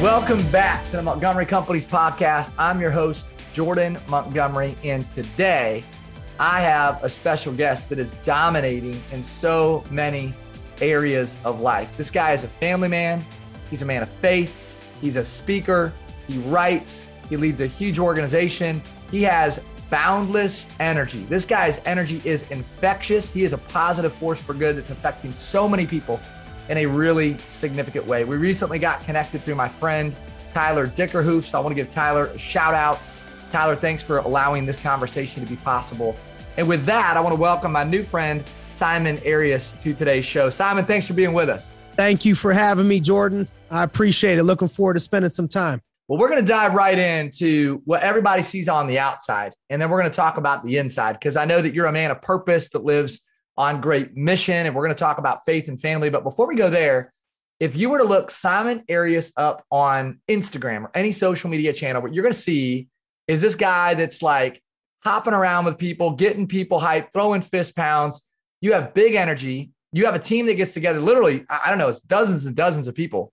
Welcome back to the Montgomery Companies podcast. I'm your host, Jordan Montgomery, and today I have a special guest that is dominating in so many areas of life. This guy is a family man, he's a man of faith, he's a speaker, he writes, he leads a huge organization, he has boundless energy. This guy's energy is infectious. He is a positive force for good that's affecting so many people in a really significant way. We recently got connected through my friend Tyler Dickerhoof. So I want to give Tyler a shout out. Tyler, thanks for allowing this conversation to be possible. And with that, I want to welcome my new friend, Simon Arias, to today's show. Simon, thanks for being with us. Thank you for having me, Jordan. I appreciate it. Looking forward to spending some time. Well, we're going to dive right into what everybody sees on the outside. And then we're going to talk about the inside because I know that you're a man of purpose that lives on great mission. And we're going to talk about faith and family. But before we go there, if you were to look Simon Arias up on Instagram or any social media channel, what you're going to see is this guy that's like hopping around with people, getting people hyped, throwing fist pounds. You have big energy. You have a team that gets together, literally, I don't know, it's dozens and dozens of people,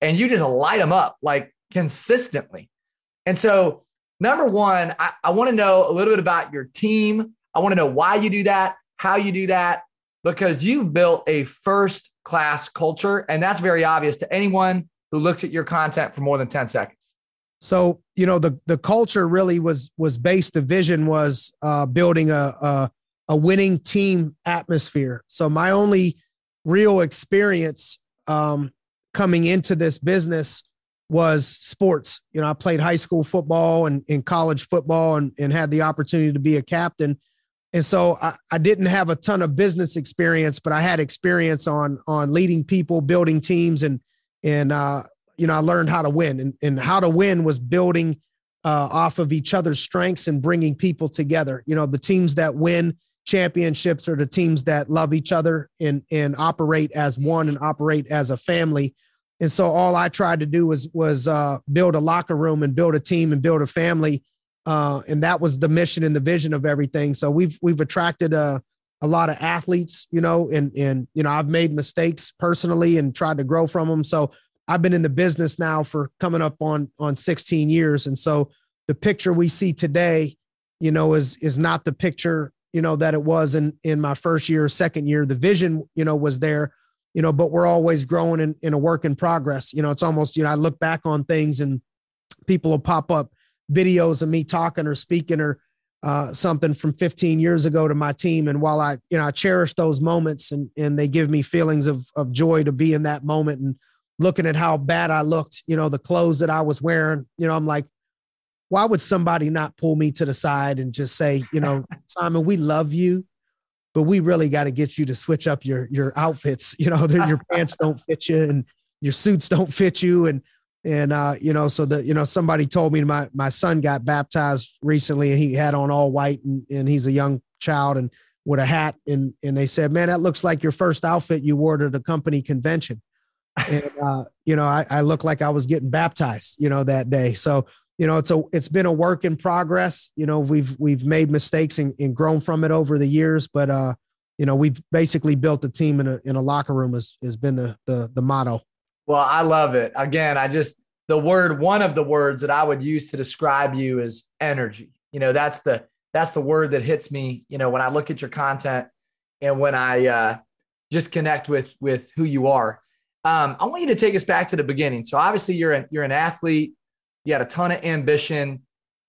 and you just light them up like consistently. And so, number one, I, I want to know a little bit about your team. I want to know why you do that how you do that because you've built a first class culture. And that's very obvious to anyone who looks at your content for more than 10 seconds. So, you know, the, the culture really was, was based, the vision was uh, building a, a, a winning team atmosphere. So my only real experience um, coming into this business was sports. You know, I played high school football and in college football and, and had the opportunity to be a captain and so I, I, didn't have a ton of business experience, but I had experience on on leading people, building teams, and and uh, you know I learned how to win, and and how to win was building uh, off of each other's strengths and bringing people together. You know, the teams that win championships are the teams that love each other and and operate as one and operate as a family. And so all I tried to do was was uh, build a locker room and build a team and build a family uh, and that was the mission and the vision of everything. So we've we've attracted a a lot of athletes, you know, and and you know I've made mistakes personally and tried to grow from them. So I've been in the business now for coming up on on 16 years, and so the picture we see today, you know, is is not the picture you know that it was in in my first year, second year. The vision, you know, was there, you know, but we're always growing in, in a work in progress. You know, it's almost you know I look back on things and people will pop up videos of me talking or speaking or uh, something from 15 years ago to my team. And while I, you know, I cherish those moments and, and they give me feelings of, of joy to be in that moment and looking at how bad I looked, you know, the clothes that I was wearing, you know, I'm like, why would somebody not pull me to the side and just say, you know, Simon, we love you, but we really got to get you to switch up your, your outfits. You know, your pants don't fit you and your suits don't fit you. And, and uh, you know, so that you know, somebody told me my my son got baptized recently, and he had on all white, and, and he's a young child, and with a hat, and and they said, "Man, that looks like your first outfit you wore to the company convention." and uh, you know, I, I look like I was getting baptized, you know, that day. So you know, it's a it's been a work in progress. You know, we've we've made mistakes and, and grown from it over the years, but uh, you know, we've basically built a team in a in a locker room has has been the the the motto. Well, I love it. Again, I just the word one of the words that I would use to describe you is energy. You know, that's the that's the word that hits me, you know, when I look at your content and when I uh, just connect with with who you are. Um, I want you to take us back to the beginning. So obviously you're an you're an athlete. You had a ton of ambition.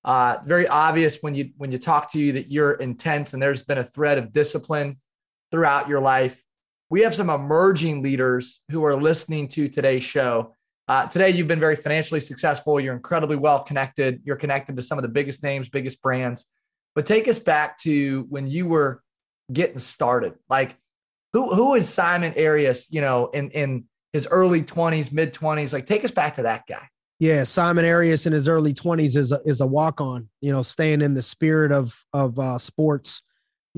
Uh, very obvious when you when you talk to you that you're intense and there's been a thread of discipline throughout your life we have some emerging leaders who are listening to today's show. Uh, today, you've been very financially successful. You're incredibly well connected. You're connected to some of the biggest names, biggest brands. But take us back to when you were getting started. Like, who who is Simon Arias? You know, in in his early 20s, mid 20s. Like, take us back to that guy. Yeah, Simon Arias in his early 20s is a, is a walk on. You know, staying in the spirit of of uh, sports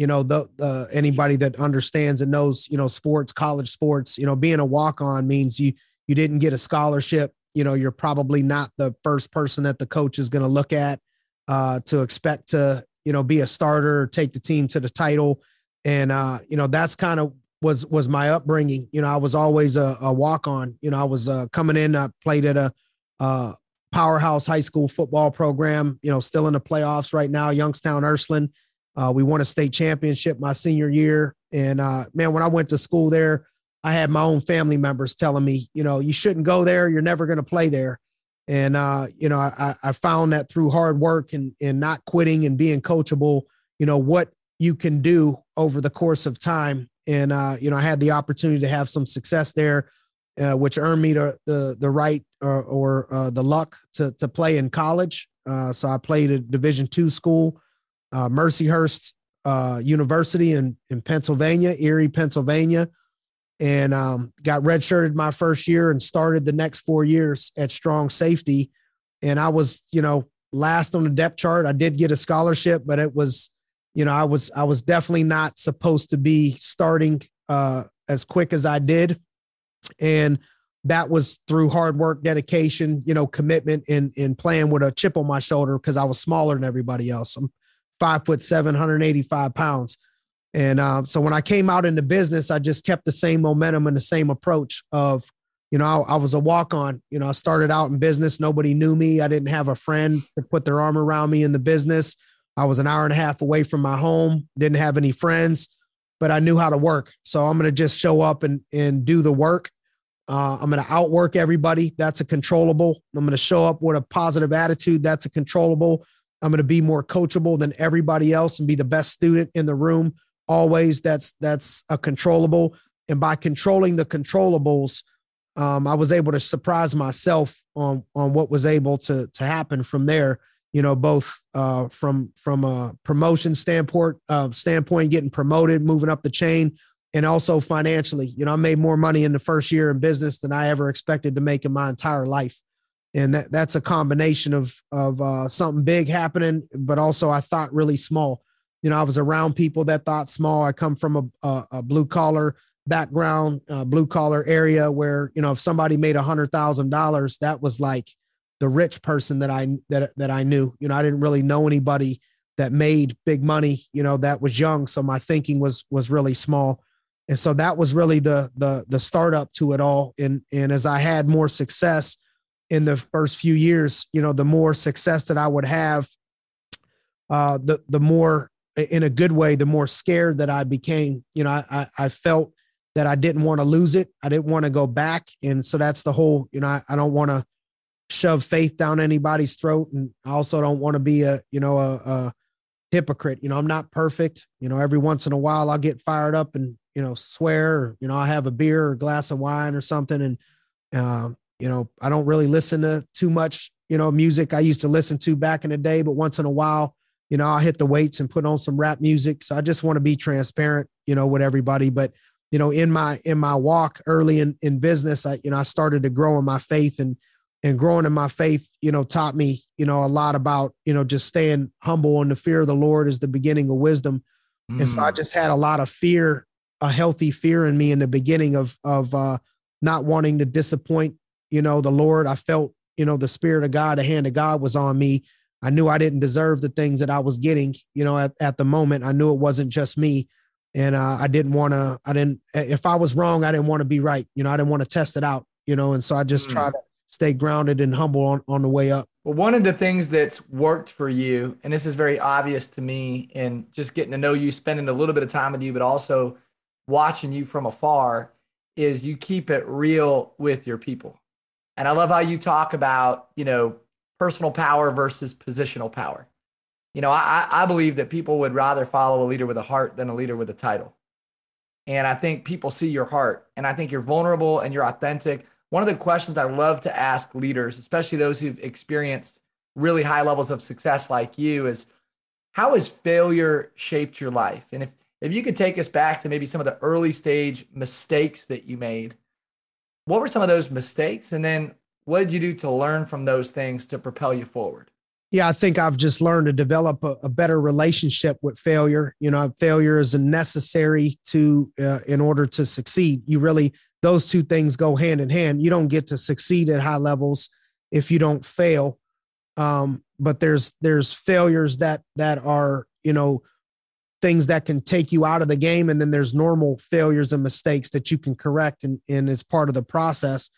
you know the, anybody that understands and knows you know sports college sports you know being a walk on means you you didn't get a scholarship you know you're probably not the first person that the coach is going to look at uh, to expect to you know be a starter take the team to the title and uh, you know that's kind of was was my upbringing you know i was always a, a walk on you know i was uh, coming in i played at a uh, powerhouse high school football program. You know, still in the playoffs right now. Youngstown Ursuline. Uh, we won a state championship my senior year, and uh, man, when I went to school there, I had my own family members telling me, you know, you shouldn't go there. You're never going to play there. And uh, you know, I, I found that through hard work and and not quitting and being coachable, you know, what you can do over the course of time. And uh, you know, I had the opportunity to have some success there, uh, which earned me the the, the right or, or uh, the luck to to play in college. Uh, so I played at Division two school, uh, Mercyhurst uh, University in in Pennsylvania, Erie, Pennsylvania and um, got redshirted my first year and started the next four years at strong safety. And I was, you know, last on the depth chart. I did get a scholarship, but it was, you know, I was I was definitely not supposed to be starting uh, as quick as I did, and that was through hard work, dedication, you know, commitment, and and playing with a chip on my shoulder because I was smaller than everybody else. I'm five foot seven, 185 pounds. And um, so when I came out into business, I just kept the same momentum and the same approach of, you know, I, I was a walk on. You know, I started out in business. Nobody knew me. I didn't have a friend to put their arm around me in the business. I was an hour and a half away from my home, didn't have any friends, but I knew how to work. So I'm going to just show up and, and do the work. Uh, I'm going to outwork everybody. That's a controllable. I'm going to show up with a positive attitude. That's a controllable. I'm going to be more coachable than everybody else and be the best student in the room. Always that's that's a controllable. And by controlling the controllables um, i was able to surprise myself on on what was able to to happen from there you know both uh, from from a promotion standpoint uh, standpoint getting promoted moving up the chain and also financially. You know i made more money in the first year in business than i ever expected to make in my entire life and that that's a combination of of uh, something big happening but also i thought really small you know, I was around people that thought small. I come from a, a, a blue collar background, uh, blue collar area where, you know, if somebody made a hundred thousand dollars, that was like the rich person that I, that, that I knew, you know, I didn't really know anybody that made big money, you know, that was young. So my thinking was, was really small. And so that was really the, the, the startup to it all. And, and as I had more success in the first few years, you know, the more success that I would have, uh, the, the more in a good way, the more scared that I became. You know, I, I felt that I didn't want to lose it. I didn't want to go back. And so that's the whole, you know, I, I don't want to shove faith down anybody's throat. And I also don't want to be a, you know, a, a, hypocrite. You know, I'm not perfect. You know, every once in a while I'll get fired up and, you know, swear, or, you know, I have a beer or a glass of wine or something. And, uh, you know, I don't really listen to too much, you know, music I used to listen to back in the day, but once in a while, you know, I'll hit the weights and put on some rap music. So I just want to be transparent, you know, with everybody. But, you know, in my in my walk early in, in business, I, you know, I started to grow in my faith and and growing in my faith, you know, taught me, you know, a lot about, you know, just staying humble and the fear of the Lord is the beginning of wisdom. Mm. And so I mm. just had a lot of fear, a healthy fear in me in the beginning of of uh not wanting to disappoint, you know, the Lord. I felt, you know, the spirit of God, the hand of God was on me I knew I didn't deserve the things that I was getting, you know, at, at the moment. I knew it wasn't just me. And uh, I didn't want to, I didn't, if I was wrong, I didn't want to be right. You know, I didn't want to test it out, you know, and so I just mm. try to stay grounded and humble on, on the way up. Well, one of the things that's worked for you, and this is very obvious to me and just getting to know you, spending a little bit of time with you, but also watching you from afar, is you keep it real with your people. And I love how you talk about, you know, personal power versus positional power. You know, I, I believe that people would rather follow a leader with a heart than a leader with a title. And I think people see your heart, and I think you're vulnerable and you're authentic. One of the questions I love to ask leaders, especially those who've experienced really high levels of success like you, is how has failure shaped your life? And if if you could take us back to maybe some of the early stage mistakes that you made, what were some of those mistakes? And then what did you do to learn from those things to propel you forward? Yeah, I think I've just learned to develop a, a better relationship with failure. You know, failure is necessary to uh, in order to succeed. You really those two things go hand in hand. You don't get to succeed at high levels if you don't fail. Um, but there's there's failures that that are you know things that can take you out of the game, and then there's normal failures and mistakes that you can correct and and as part of the process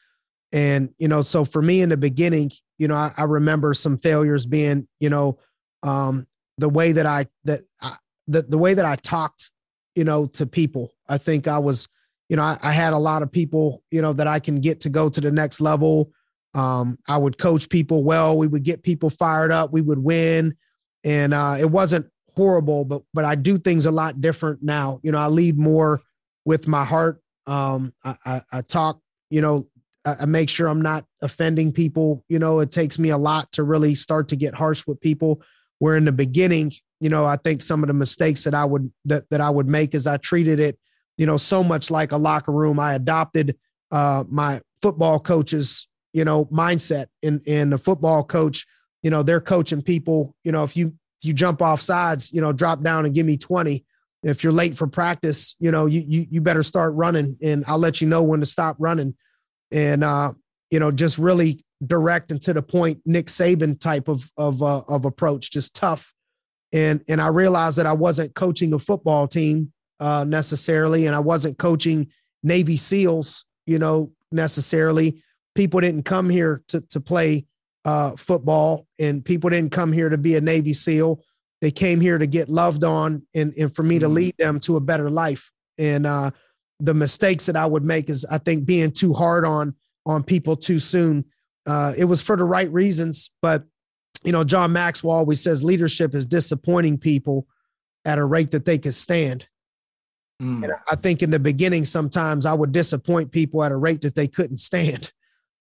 And, you know, so for me in the beginning, you know, I, I remember some failures being, you know, um, the way that I, that I, the, the way that I talked, you know, to people. I think I was, you know, I, I had a lot of people, you know, that I can get to go to the next level. Um, I would coach people well. We would get people fired up. We would win. And uh, it wasn't horrible, but but I do things a lot different now. You know, I lead more with my heart. Um, I, I, I talk, you know, I, I make sure I'm not offending people. You know, it takes me a lot to really start to get harsh with people. Where in the beginning, you know, I think some of the mistakes that I would that that I would make is I treated it, you know, so much like a locker room. I adopted uh, my football coach's, you know, mindset. And and the football coach, you know, they're coaching people. You know, if you you jump off sides, you know, drop down and give me twenty. If you're late for practice, you know, you you you better start running, and I'll let you know when to stop running, and uh, you know, just really direct and to the point, Nick Saban type of of uh, of approach, just tough, and and I realized that I wasn't coaching a football team uh, necessarily, and I wasn't coaching Navy SEALs, you know, necessarily. People didn't come here to to play uh, football, and people didn't come here to be a Navy SEAL they came here to get loved on and, and for me to mm-hmm. lead them to a better life. And uh, the mistakes that I would make is I think being too hard on on people too soon. Uh, it was for the right reasons, but you know, John Maxwell always says leadership is disappointing people at a rate that they can stand. Mm. And I think in the beginning, sometimes I would disappoint people at a rate that they couldn't stand.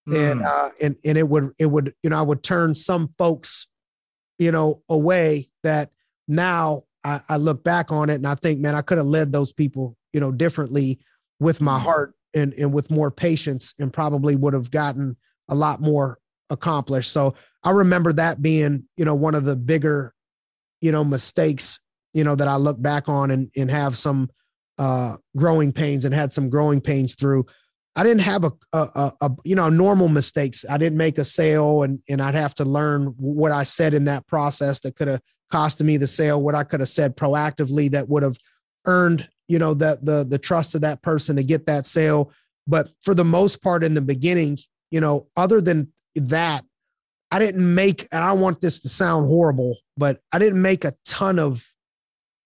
Mm. And uh, and and it would it would you know I would turn some folks you know, away that now I, I look back on it and I think, man, I could have led those people, you know, differently with my mm-hmm. heart and, and with more patience and probably would have gotten a lot more accomplished. So I remember that being, you know, one of the bigger, you know, mistakes, you know, that I look back on and, and have some uh, growing pains and had some growing pains through. I didn't have a, a, a, you know normal mistakes. I didn't make a sale, and and I'd have to learn what I said in that process that could have costed me the sale. What I could have said proactively that would have earned you know that the the trust of that person to get that sale. But for the most part, in the beginning, you know, other than that, I didn't make. And I want this to sound horrible, but I didn't make a ton of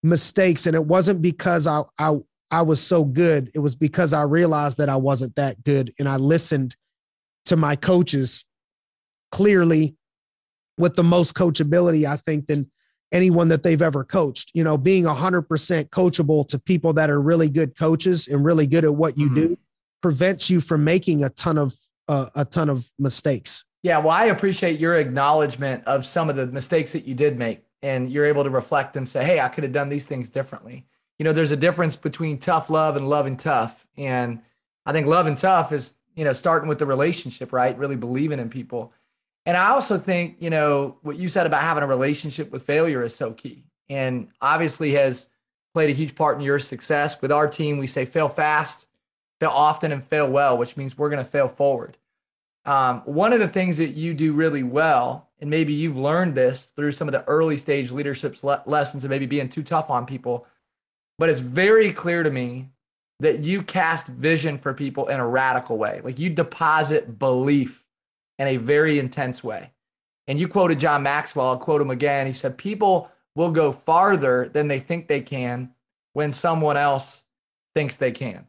mistakes, and it wasn't because I I I was so good, it was because I realized that I wasn't that good. And I listened to my coaches clearly with the most coachability, I think, than anyone that they've ever coached. You know, being 100% coachable to people that are really good coaches and really good at what you mm-hmm. do prevents you from making a ton of uh, a ton of mistakes. Yeah, well, I appreciate your acknowledgement of some of the mistakes that you did make, and you're able to reflect and say, "Hey, I could have done these things differently." You know, there's a difference between tough love and love and tough. And I think love and tough is, you know, starting with the relationship, right? Really believing in people. And I also think, you know, what you said about having a relationship with failure is so key. And obviously has played a huge part in your success. With our team, we say fail fast, fail often, and fail well, which means we're going to fail forward. Um, one of the things that you do really well, and maybe you've learned this through some of the early stage leadership le- lessons and maybe being too tough on people, but it's very clear to me that you cast vision for people in a radical way. Like you deposit belief in a very intense way. And you quoted John Maxwell, I'll quote him again. He said, People will go farther than they think they can when someone else thinks they can.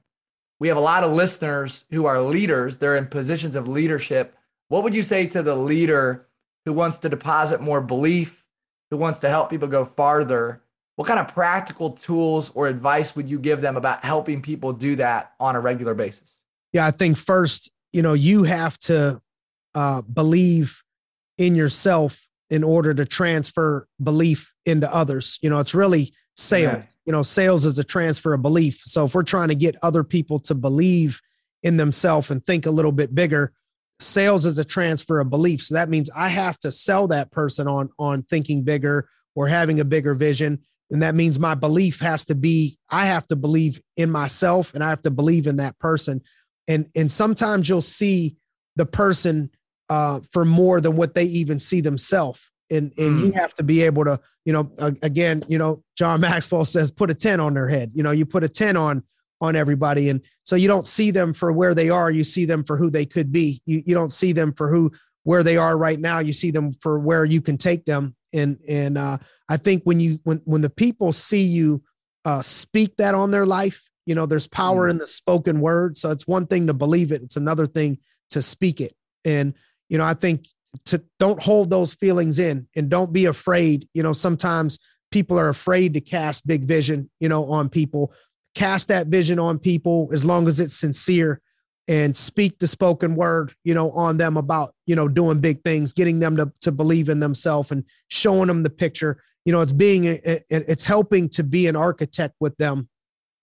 We have a lot of listeners who are leaders, they're in positions of leadership. What would you say to the leader who wants to deposit more belief, who wants to help people go farther? What kind of practical tools or advice would you give them about helping people do that on a regular basis? Yeah, I think first, you know, you have to uh, believe in yourself in order to transfer belief into others. You know, it's really sales. You know, sales is a transfer of belief. So if we're trying to get other people to believe in themselves and think a little bit bigger, sales is a transfer of belief. So that means I have to sell that person on on thinking bigger or having a bigger vision and that means my belief has to be i have to believe in myself and i have to believe in that person and and sometimes you'll see the person uh, for more than what they even see themselves and and mm. you have to be able to you know again you know john maxwell says put a 10 on their head you know you put a 10 on on everybody. And so you don't see them for where they are, you see them for who they could be. You, you don't see them for who where they are right now. You see them for where you can take them. And and uh, I think when you when when the people see you uh, speak that on their life, you know, there's power mm. in the spoken word. So it's one thing to believe it; it's another thing to speak it. And you know, I think to don't hold those feelings in and don't be afraid. You know, sometimes people are afraid to cast big vision, you know, on people. Cast that vision on people as long as it's sincere and speak the spoken word, you know, on them about, you know, doing big things, getting them to, to believe in themselves and showing them the picture. You know, it's being, it's helping to be an architect with them,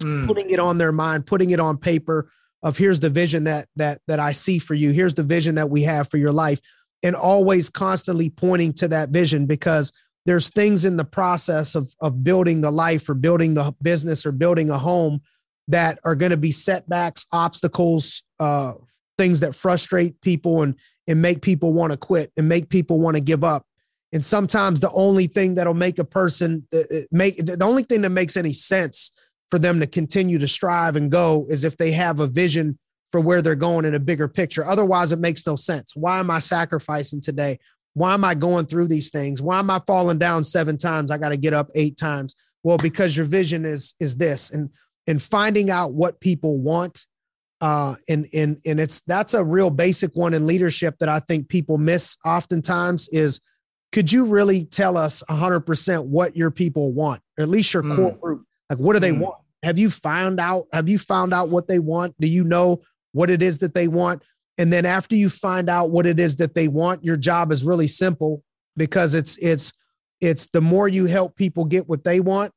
mm. putting it on their mind, putting it on paper of here's the vision that, that, that I see for you. Here's the vision that we have for your life and always constantly pointing to that vision because there's things in the process of, of building the life or building the business or building a home that are going to be setbacks, obstacles, uh, things that frustrate people and and make people want to quit and make people want to give up. And sometimes the only thing that'll make a person uh, uh, make the only thing that makes any sense for them to continue to strive and go is if they have a vision for where they're going in a bigger picture. Otherwise, it makes no sense. Why am I sacrificing today? Why am I going through these things? Why am I falling down seven times? I got to get up eight times. Well, because your vision is is this, and and finding out what people want, uh, and and and it's that's a real basic one in leadership that I think people miss oftentimes is. Could you really tell us 100% what your people want, or at least your mm. core group? Like, what do they mm. want? Have you found out? Have you found out what they want? Do you know what it is that they want? and then after you find out what it is that they want your job is really simple because it's it's it's the more you help people get what they want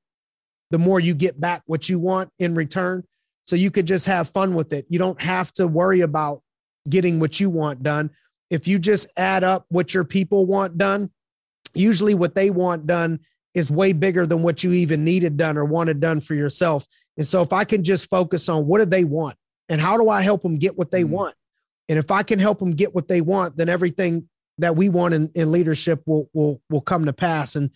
the more you get back what you want in return. So you could just have fun with it. You don't have to worry about getting what you want done. If you just add up what your people want done usually what they want done is way bigger than what you even needed done or wanted done for yourself. And so if i can just focus on what do they want and how do i help them get what they mm-hmm. want? And if I can help them get what they want, then everything that we want in, in leadership will will will come to pass. And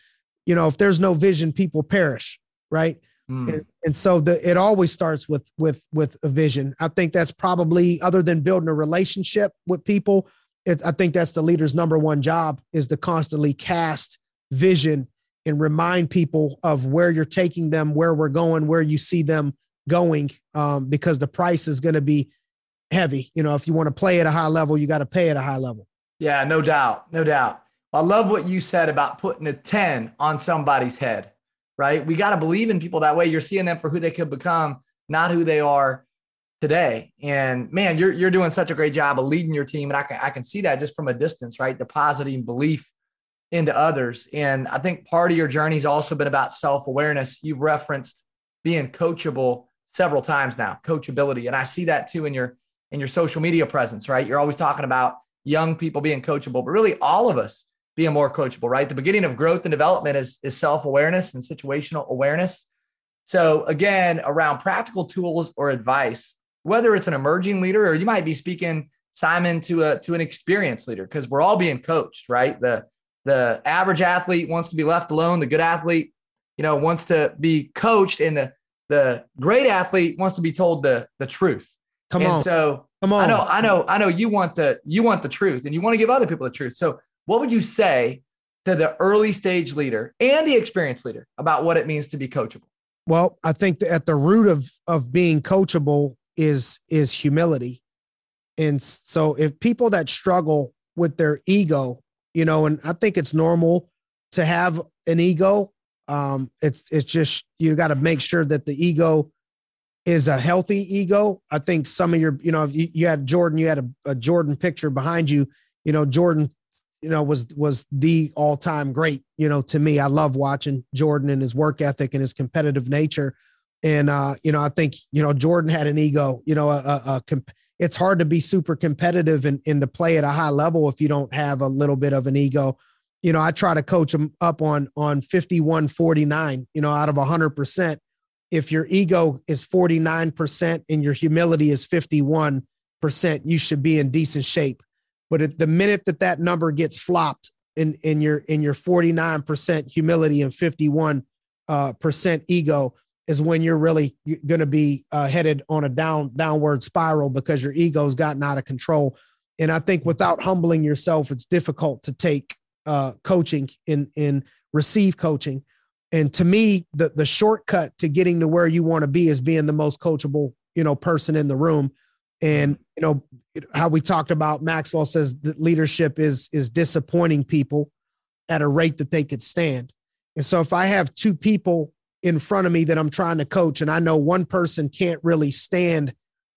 you know, if there's no vision, people perish, right? Mm. And, and, so the it always starts with with with a vision. I think that's probably other than building a relationship with people. It, I think that's the leader's number one job is to constantly cast vision and remind people of where you're taking them, where we're going, where you see them going, um, because the price is going to be heavy. You know, if you want to play at a high level, you got to pay at a high level. Yeah, no doubt. No doubt. I love what you said about putting a 10 on somebody's head, right? We got to believe in people that way. You're seeing them for who they could become, not who they are today. And man, you're you're doing such a great job of leading your team. And I can I can see that just from a distance, right? Depositing belief into others. And I think part of your journey has also been about self-awareness. You've referenced being coachable several times now, coachability. And I see that too in your in your social media presence, right? You're always talking about young people being coachable, but really all of us being more coachable, right? The beginning of growth and development is, is self awareness and situational awareness. So, again, around practical tools or advice, whether it's an emerging leader or you might be speaking, Simon, to a to an experienced leader, because we're all being coached, right? The the average athlete wants to be left alone. The good athlete, you know, wants to be coached, and the the great athlete wants to be told the the truth. Come and on. So come on. I know, I know, I know you want the you want the truth and you want to give other people the truth. So what would you say to the early stage leader and the experienced leader about what it means to be coachable? Well, I think that at the root of of being coachable is is humility. And so if people that struggle with their ego, you know, and I think it's normal to have an ego. Um, it's it's just you got to make sure that the ego is a healthy ego. I think some of your, you know, you, you had Jordan, you had a, a, Jordan picture behind you. You know, Jordan, you know, was was the all time great. You know, to me, I love watching Jordan and his work ethic and his competitive nature. And uh, you know, I think you know Jordan had an ego. You know, a, a, a comp- it's hard to be super competitive and, and to play at a high level if you don't have a little bit of an ego. You know, I try to coach him up on on 51 49, you know, out of 100% if your ego is 49% and your humility is 51%, you should be in decent shape. But at the minute that that number gets flopped in, in your in your 49% humility and 51 uh, percent ego, is when you're really going to be uh, headed on a down downward spiral because your ego's gotten out of control. And I think without humbling yourself, it's difficult to take uh, coaching and in receive coaching. And to me, the the shortcut to getting to where you want to be is being the most coachable, you know, person in the room. And you know how we talked about Maxwell says that leadership is is disappointing people at a rate that they could stand. And so if I have two people in front of me that I'm trying to coach, and I know one person can't really stand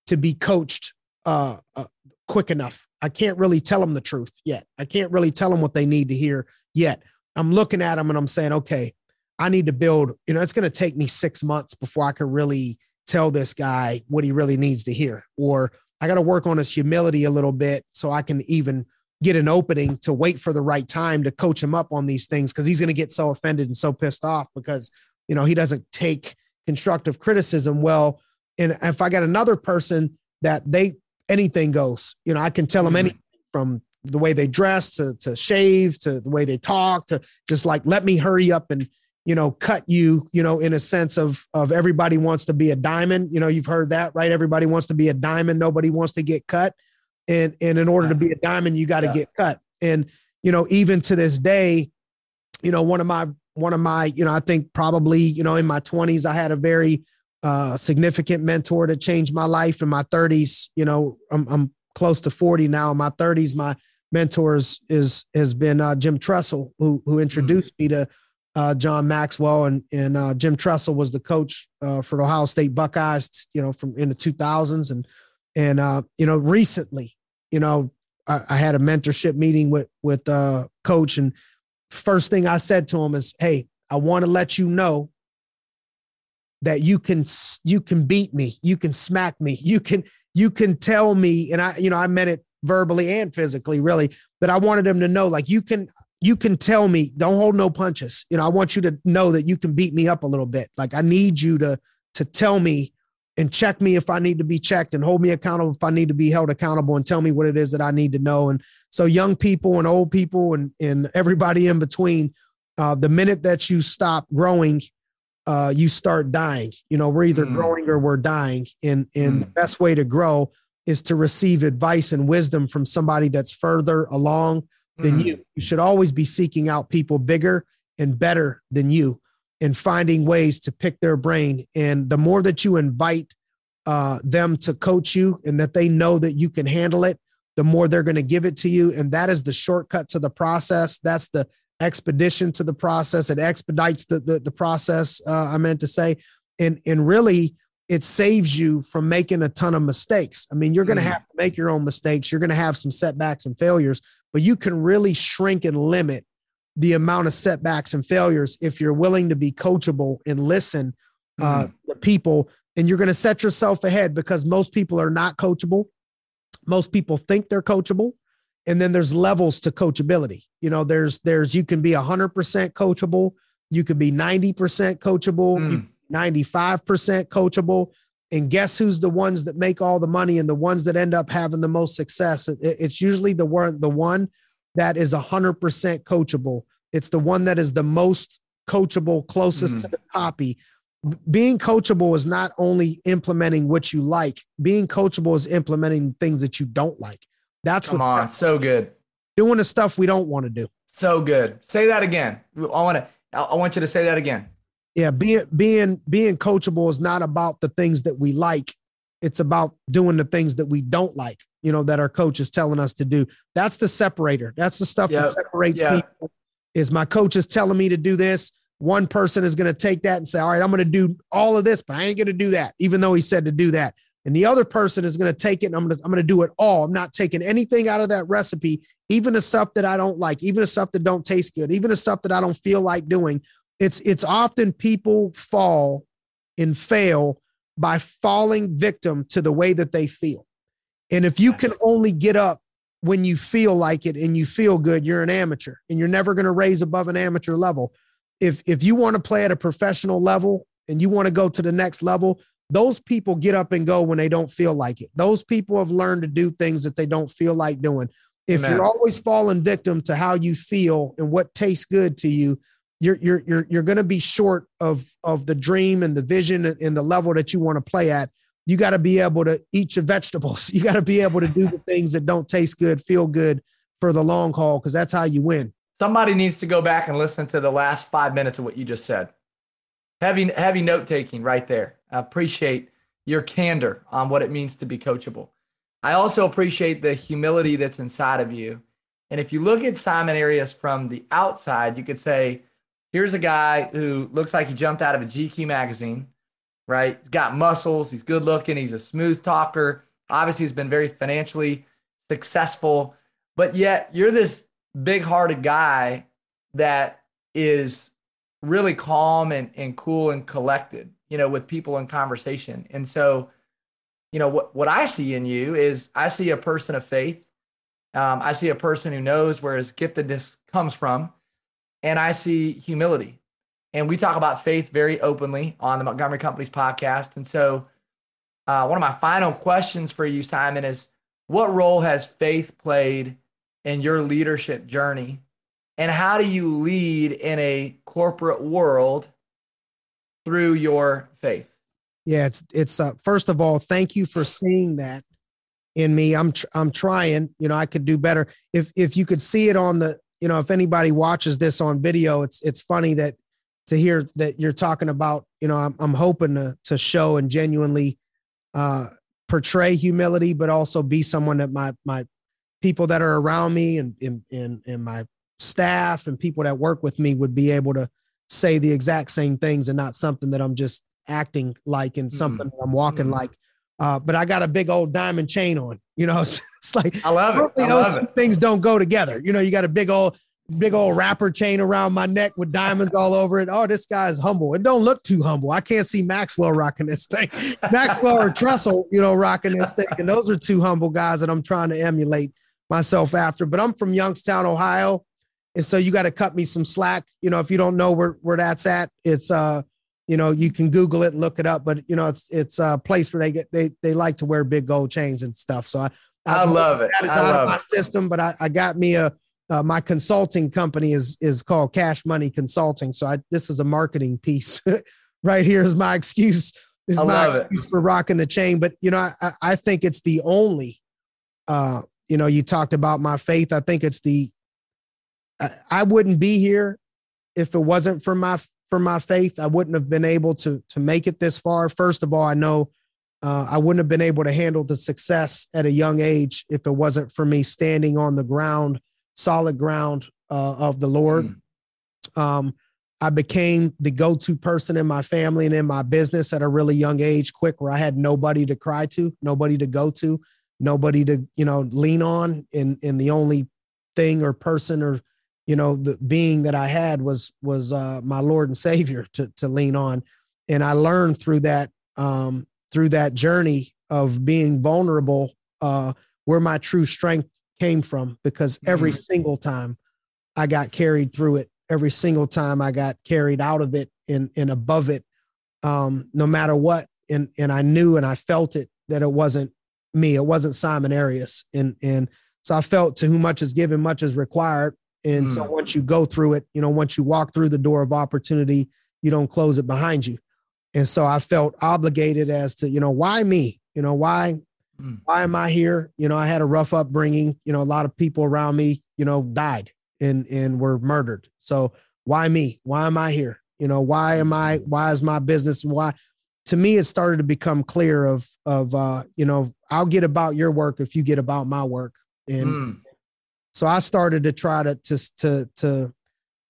to be coached uh, uh, quick enough. I can't really tell them the truth yet. I can't really tell them what they need to hear yet. I'm looking at them and I'm saying, okay, I need to build, you know, it's going to take me six months before I can really tell this guy what he really needs to hear. Or I got to work on his humility a little bit so I can even get an opening to wait for the right time to coach him up on these things because he's going to get so offended and so pissed off because you know he doesn't take constructive criticism well and if i got another person that they anything goes you know i can tell them mm-hmm. anything from the way they dress to, to shave to the way they talk to just like let me hurry up and you know cut you you know in a sense of of everybody wants to be a diamond. You know you've heard that right? Everybody wants to be a diamond. Nobody wants to get cut. And and in order to be a diamond you got to yeah. get cut. And you know even to this day you know one of my one of my you know i think probably you know in my 20s i had a very uh, significant mentor to change my life. In my 30s you know i'm, I'm close to 40 now. In my 30s my mentors is has been uh, jim tressel who who introduced mm-hmm. me to uh, John Maxwell and and uh, Jim Tressel was the coach uh, for the Ohio State Buckeyes, you know, from in the 2000s, and and uh, you know, recently, you know, I, I had a mentorship meeting with with uh, coach, and first thing I said to him is, "Hey, I want to let you know that you can you can beat me, you can smack me, you can you can tell me." And I, you know, I meant it verbally and physically, really. But I wanted him to know, like, you can you can tell me, don't hold no punches. You know, I want you to know that you can beat me up a little bit. Like, I need you to to tell me and check me if I need to be checked and hold me accountable if I need to be held accountable and tell me what it is that I need to know. And so young people and old people and, and everybody in between, uh, the minute that you stop growing, uh, you start dying. You know, we're either mm. growing or we're dying. And, and mm. the best way to grow is to receive advice and wisdom from somebody that's further along than mm. you. You should always be seeking out people bigger and better than you and finding ways to pick their brain. And the more that you invite uh, them to coach you and that they know that you can handle it, the more they're going to give it to you. And that is the shortcut to the process. That's the expedition to the process. It expedites the, the, the process, uh, I meant to say. And, and really, it saves you from making a ton of mistakes. I mean, you're going to mm. have to make your own mistakes. You're going to have some setbacks and failures, but you can really shrink and limit the amount of setbacks and failures if you're willing to be coachable and listen uh, mm-hmm. the people and you're going to set yourself ahead because most people are not coachable most people think they're coachable and then there's levels to coachability you know there's there's you can be 100% coachable you could be 90% coachable mm. 95% coachable and guess who's the ones that make all the money and the ones that end up having the most success it's usually the one the one that is 100% coachable. It's the one that is the most coachable, closest mm-hmm. to the copy. Being coachable is not only implementing what you like, being coachable is implementing things that you don't like. That's what's on. So good. Doing the stuff we don't want to do. So good. Say that again. I want to, I want you to say that again. Yeah. Being, being, being coachable is not about the things that we like. It's about doing the things that we don't like you know, that our coach is telling us to do. That's the separator. That's the stuff yep. that separates yep. people. Is my coach is telling me to do this. One person is going to take that and say, all right, I'm going to do all of this, but I ain't going to do that, even though he said to do that. And the other person is going to take it and I'm going to, I'm going to do it all. I'm not taking anything out of that recipe, even the stuff that I don't like, even the stuff that don't taste good, even the stuff that I don't feel like doing. It's, it's often people fall and fail by falling victim to the way that they feel. And if you can only get up when you feel like it and you feel good, you're an amateur and you're never going to raise above an amateur level. If if you want to play at a professional level and you want to go to the next level, those people get up and go when they don't feel like it. Those people have learned to do things that they don't feel like doing. If Amen. you're always falling victim to how you feel and what tastes good to you, you're you're you're you're going to be short of of the dream and the vision and the level that you want to play at. You got to be able to eat your vegetables. You got to be able to do the things that don't taste good, feel good for the long haul, because that's how you win. Somebody needs to go back and listen to the last five minutes of what you just said. Heavy, heavy note taking right there. I appreciate your candor on what it means to be coachable. I also appreciate the humility that's inside of you. And if you look at Simon Arias from the outside, you could say, here's a guy who looks like he jumped out of a GQ magazine, right? He's got muscles, he's good looking, he's a smooth talker. Obviously, he's been very financially successful, but yet you're this big hearted guy that is really calm and, and cool and collected, you know, with people in conversation. And so, you know, what, what I see in you is I see a person of faith. Um, I see a person who knows where his giftedness comes from and I see humility. And we talk about faith very openly on the Montgomery Companies podcast. And so, uh, one of my final questions for you, Simon, is what role has faith played in your leadership journey? And how do you lead in a corporate world through your faith? Yeah, it's it's uh, first of all, thank you for seeing that in me. I'm tr- I'm trying. You know, I could do better. If if you could see it on the you know, if anybody watches this on video, it's it's funny that to hear that you're talking about, you know, I'm I'm hoping to to show and genuinely uh portray humility, but also be someone that my my people that are around me and and and, and my staff and people that work with me would be able to say the exact same things and not something that I'm just acting like and something mm. I'm walking mm. like. Uh, but I got a big old diamond chain on. You know, it's, it's like I love it. I those love it. things don't go together. You know, you got a big old big old rapper chain around my neck with diamonds all over it. Oh, this guy's humble. It don't look too humble. I can't see Maxwell rocking this thing. Maxwell or Tressel, you know, rocking this thing. And those are two humble guys that I'm trying to emulate myself after. But I'm from Youngstown, Ohio. And so you got to cut me some slack. You know, if you don't know where, where that's at, it's uh you know, you can Google it and look it up, but you know, it's it's a place where they get they they like to wear big gold chains and stuff. So I I, I love it. That is I out of my it. system, but I, I got me a uh, my consulting company is is called Cash Money Consulting. So I this is a marketing piece right here is my excuse is my excuse it. for rocking the chain. But you know, I, I think it's the only uh, you know, you talked about my faith. I think it's the I, I wouldn't be here if it wasn't for my for my faith, I wouldn't have been able to to make it this far. First of all, I know uh, I wouldn't have been able to handle the success at a young age if it wasn't for me standing on the ground, solid ground uh, of the Lord. Mm. Um, I became the go-to person in my family and in my business at a really young age, quick, where I had nobody to cry to, nobody to go to, nobody to you know lean on, and and the only thing or person or you know the being that i had was was uh, my lord and savior to to lean on and i learned through that um, through that journey of being vulnerable uh, where my true strength came from because every mm-hmm. single time i got carried through it every single time i got carried out of it and and above it um, no matter what and and i knew and i felt it that it wasn't me it wasn't simon arias and and so i felt to whom much is given much is required and mm. so once you go through it, you know, once you walk through the door of opportunity, you don't close it behind you. And so I felt obligated as to, you know, why me? You know, why mm. why am I here? You know, I had a rough upbringing, you know, a lot of people around me, you know, died and and were murdered. So why me? Why am I here? You know, why am I why is my business why to me it started to become clear of of uh, you know, I'll get about your work if you get about my work. And mm. So I started to try to to to to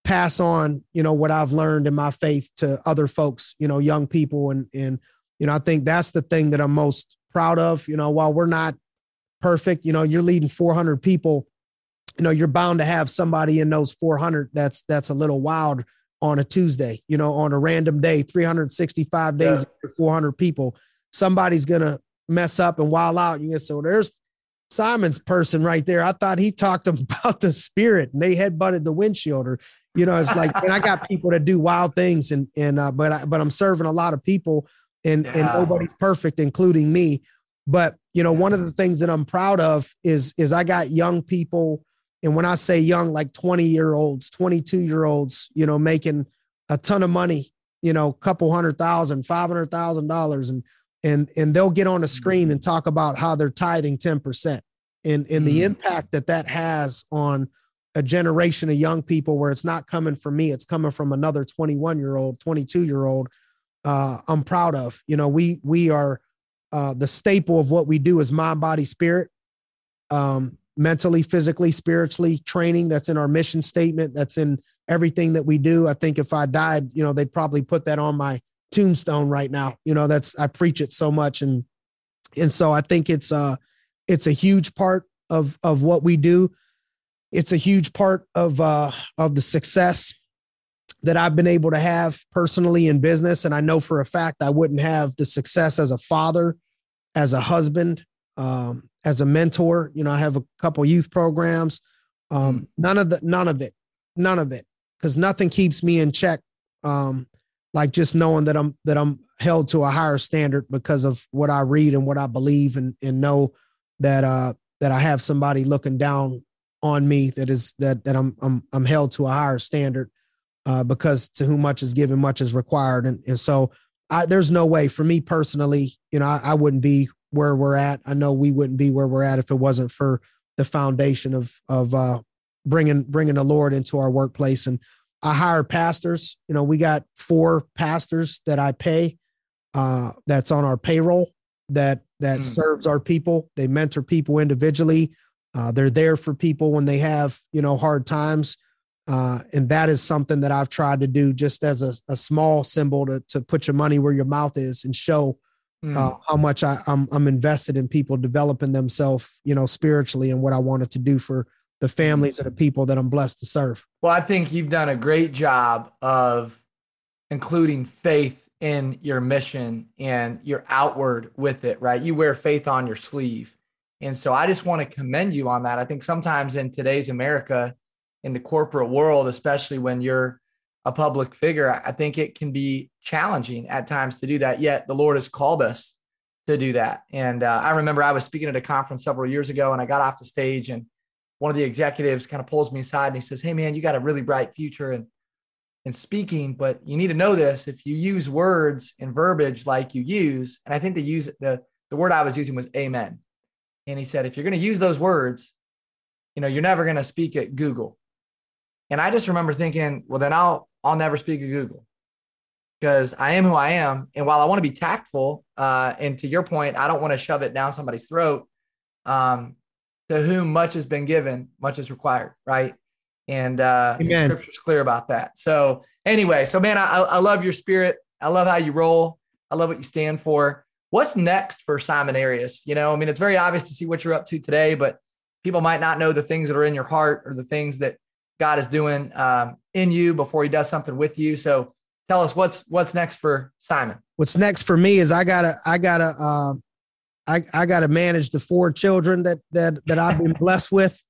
pass on, you know, what I've learned in my faith to other folks, you know, young people, and and you know, I think that's the thing that I'm most proud of. You know, while we're not perfect, you know, you're leading 400 people. You know, you're bound to have somebody in those 400 that's that's a little wild on a Tuesday. You know, on a random day, 365 days, yeah. 400 people. Somebody's gonna mess up and wild out. And so there's Simon's person right there. I thought he talked about the spirit and they head butted the windshield or, you know, it's like, and I got people that do wild things and, and, uh, but I, but I'm serving a lot of people and, yeah. and nobody's perfect, including me. But, you know, one of the things that I'm proud of is, is I got young people and when I say young, like 20 year olds, 22 year olds, you know, making a ton of money, you know, couple hundred thousand, five hundred thousand dollars, and and and they'll get on a screen and talk about how they're tithing 10% and and the mm. impact that that has on a generation of young people where it's not coming from me it's coming from another 21 year old 22 year old uh, i'm proud of. You know we we are uh, the staple of what we do is mind body spirit um, mentally physically spiritually training. That's in our mission statement. That's in everything that we do. I think if i died you know they'd probably put that on my tombstone right now. You know that's i preach it so much. And and so i think it's uh it's a huge part of of what we do it's a huge part of uh, of the success that I've been able to have personally in business. And I know for a fact I wouldn't have the success as a father, as a husband, um, as a mentor. You know, I have a couple youth programs. Um, mm. none of the none of it, none of it, because nothing keeps me in check. Um, like just knowing that I'm that I'm held to a higher standard because of what I read and what I believe and and know that uh that I have somebody looking down on me that is that that I'm I'm I'm held to a higher standard uh, because to whom much is given, much is required, and and so I, there's no way for me personally, you know, I, I wouldn't be where we're at. I know we wouldn't be where we're at if it wasn't for the foundation of of uh, bringing bringing the Lord into our workplace. And I hire pastors. You know, we got four pastors that I pay. Uh, that's on our payroll that that mm. serves our people. They mentor people individually. Uh, they're there for people when they have, you know, hard times. Uh, and that is something that I've tried to do just as a, a small symbol to, to put your money where your mouth is and show mm. uh, how much I, I'm, I'm invested in people developing themselves, you know, spiritually and what I wanted to do for the families of the people that I'm blessed to serve. Well, I think you've done a great job of including faith in your mission and you're outward with it, right? You wear faith on your sleeve. And so I just want to commend you on that. I think sometimes in today's America, in the corporate world, especially when you're a public figure, I think it can be challenging at times to do that. Yet the Lord has called us to do that. And uh, I remember I was speaking at a conference several years ago and I got off the stage and one of the executives kind of pulls me aside and he says, Hey man, you got a really bright future in, in speaking, but you need to know this. If you use words and verbiage like you use, and I think the use the, the word I was using was amen. And he said, if you're going to use those words, you know, you're never going to speak at Google. And I just remember thinking, well, then I'll I'll never speak at Google because I am who I am. And while I want to be tactful, uh, and to your point, I don't want to shove it down somebody's throat. Um, to whom much has been given, much is required, right? And uh, scripture's clear about that. So anyway, so man, I, I love your spirit. I love how you roll. I love what you stand for what's next for Simon Arias? You know, I mean, it's very obvious to see what you're up to today, but people might not know the things that are in your heart or the things that God is doing um, in you before He does something with you. So, tell us what's what's next for Simon. What's next for me is I gotta I gotta uh, I I gotta manage the four children that that that I've been blessed with,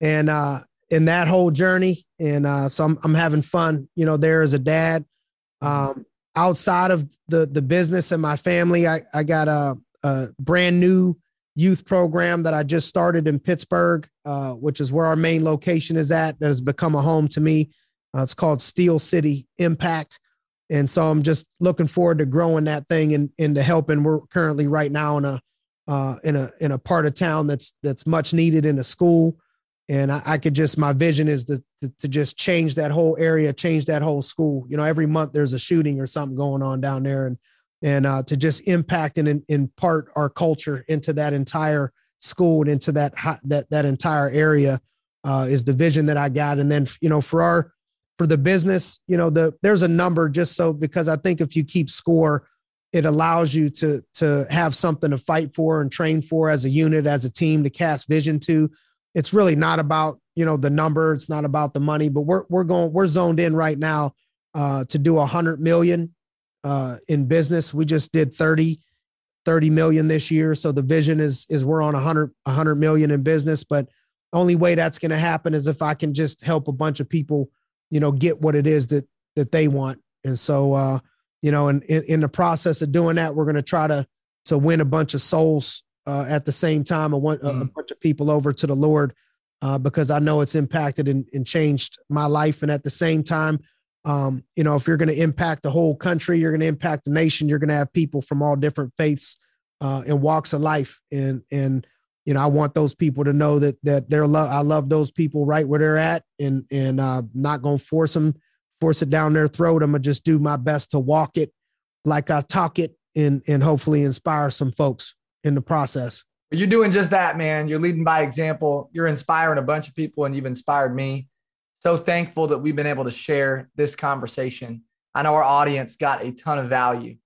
and uh, in that whole journey, and uh, so I'm I'm having fun. You know, there as a dad. Um, outside of the the business and my family, I I got a, a brand new youth program that I just started in Pittsburgh, uh, which is where our main location is at. That has become a home to me. Uh, it's called Steel City Impact, and so I'm just looking forward to growing that thing and into helping. We're currently right now in a uh, in a in a part of town that's that's much needed in a school and I, I, could just my vision is to, to, to just change that whole area, change that whole school. You know, every month there's a shooting or something going on down there, and and uh, to just impact and impart our culture into that entire school and into that that that entire area uh, is the vision that I got. And then you know for our for the business, you know the there's a number just so because I think if you keep score, it allows you to to have something to fight for and train for as a unit, as a team, to cast vision to it's really not about you know the number it's not about the money but we're we're going we're zoned in right now uh, to do a hundred million uh, in business. We just did 30 30 million this year. So the vision is is we're on a hundred a hundred million in business but only way that's going to happen is if i can just help a bunch of people you know get what it is that that they want. And so uh you know and in, in the process of doing that we're going to try to to win a bunch of souls uh, at the same time, I want mm. a bunch of people over to the Lord uh, because I know it's impacted and, and, changed my life. And at the same time, um, you know, if you're going to impact the whole country, you're going to impact the nation. You're going to have people from all different faiths uh, and walks of life. And and you know, I want those people to know that that they're love. I love those people right where they're at, and and uh, not going to force them, force it down their throat. I'm gonna just do my best to walk it like I talk it, and and hopefully inspire some folks in the process. You're doing just that, man. You're leading by example. You're inspiring a bunch of people, and you've inspired me. So thankful that we've been able to share this conversation. I know our audience got a ton of value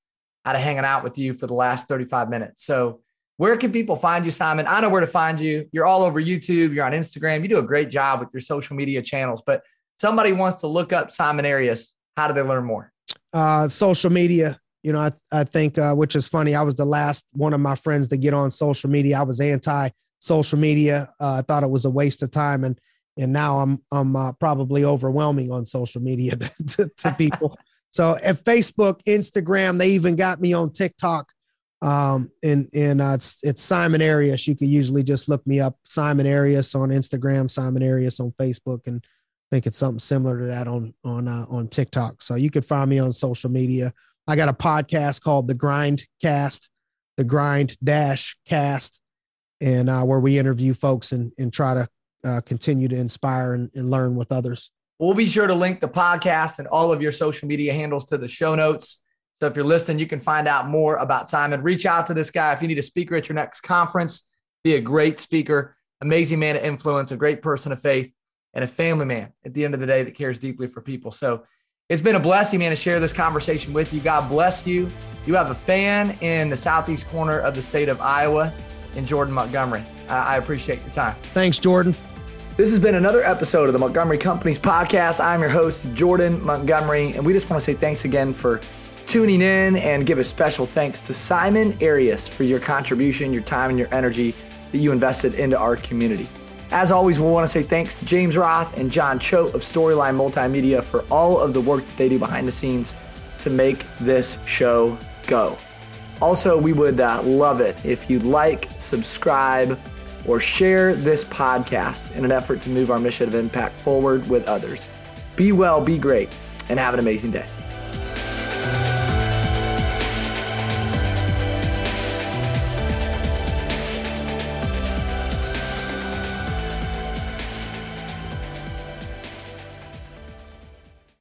out of hanging out with you for the last 35 minutes. So, where can people find you, Simon? I know where to find you. You're all over YouTube, you're on Instagram. You do a great job with your social media channels, but somebody wants to look up Simon Arias. How do they learn more? Uh, social media, you know, I, I think, uh, which is funny. I was the last one of my friends to get on social media. I was anti social media. Uh, I thought it was a waste of time. And, and now I'm, I'm uh, probably overwhelming on social media to, to people. so at Facebook, Instagram, they even got me on TikTok. Um, and, and uh, it's, it's Simon Arias. You can usually just look me up Simon Arias on Instagram, Simon Arias on Facebook. And I think it's something similar to that on, on, uh, on TikTok. So you could find me on social media. I got a podcast called The Grind Cast, The Grind Dash Cast, and uh, where we interview folks and, and try to uh, continue to inspire and, and learn with others. We'll be sure to link the podcast and all of your social media handles to the show notes. So if you're listening, you can find out more about Simon. Reach out to this guy if you need a speaker at your next conference. Be a great speaker, amazing man of influence, a great person of faith, and a family man at the end of the day that cares deeply for people. So it's been a blessing, man, to share this conversation with you. God bless you. You have a fan in the southeast corner of the state of Iowa in Jordan Montgomery. I appreciate your time. Thanks, Jordan. This has been another episode of the Montgomery Companies podcast. I'm your host, Jordan Montgomery, and we just want to say thanks again for tuning in and give a special thanks to Simon Arias for your contribution, your time, and your energy that you invested into our community. As always, we want to say thanks to James Roth and John Choate of Storyline Multimedia for all of the work that they do behind the scenes to make this show go. Also, we would uh, love it if you'd like, subscribe, or share this podcast in an effort to move our mission of impact forward with others. Be well, be great, and have an amazing day.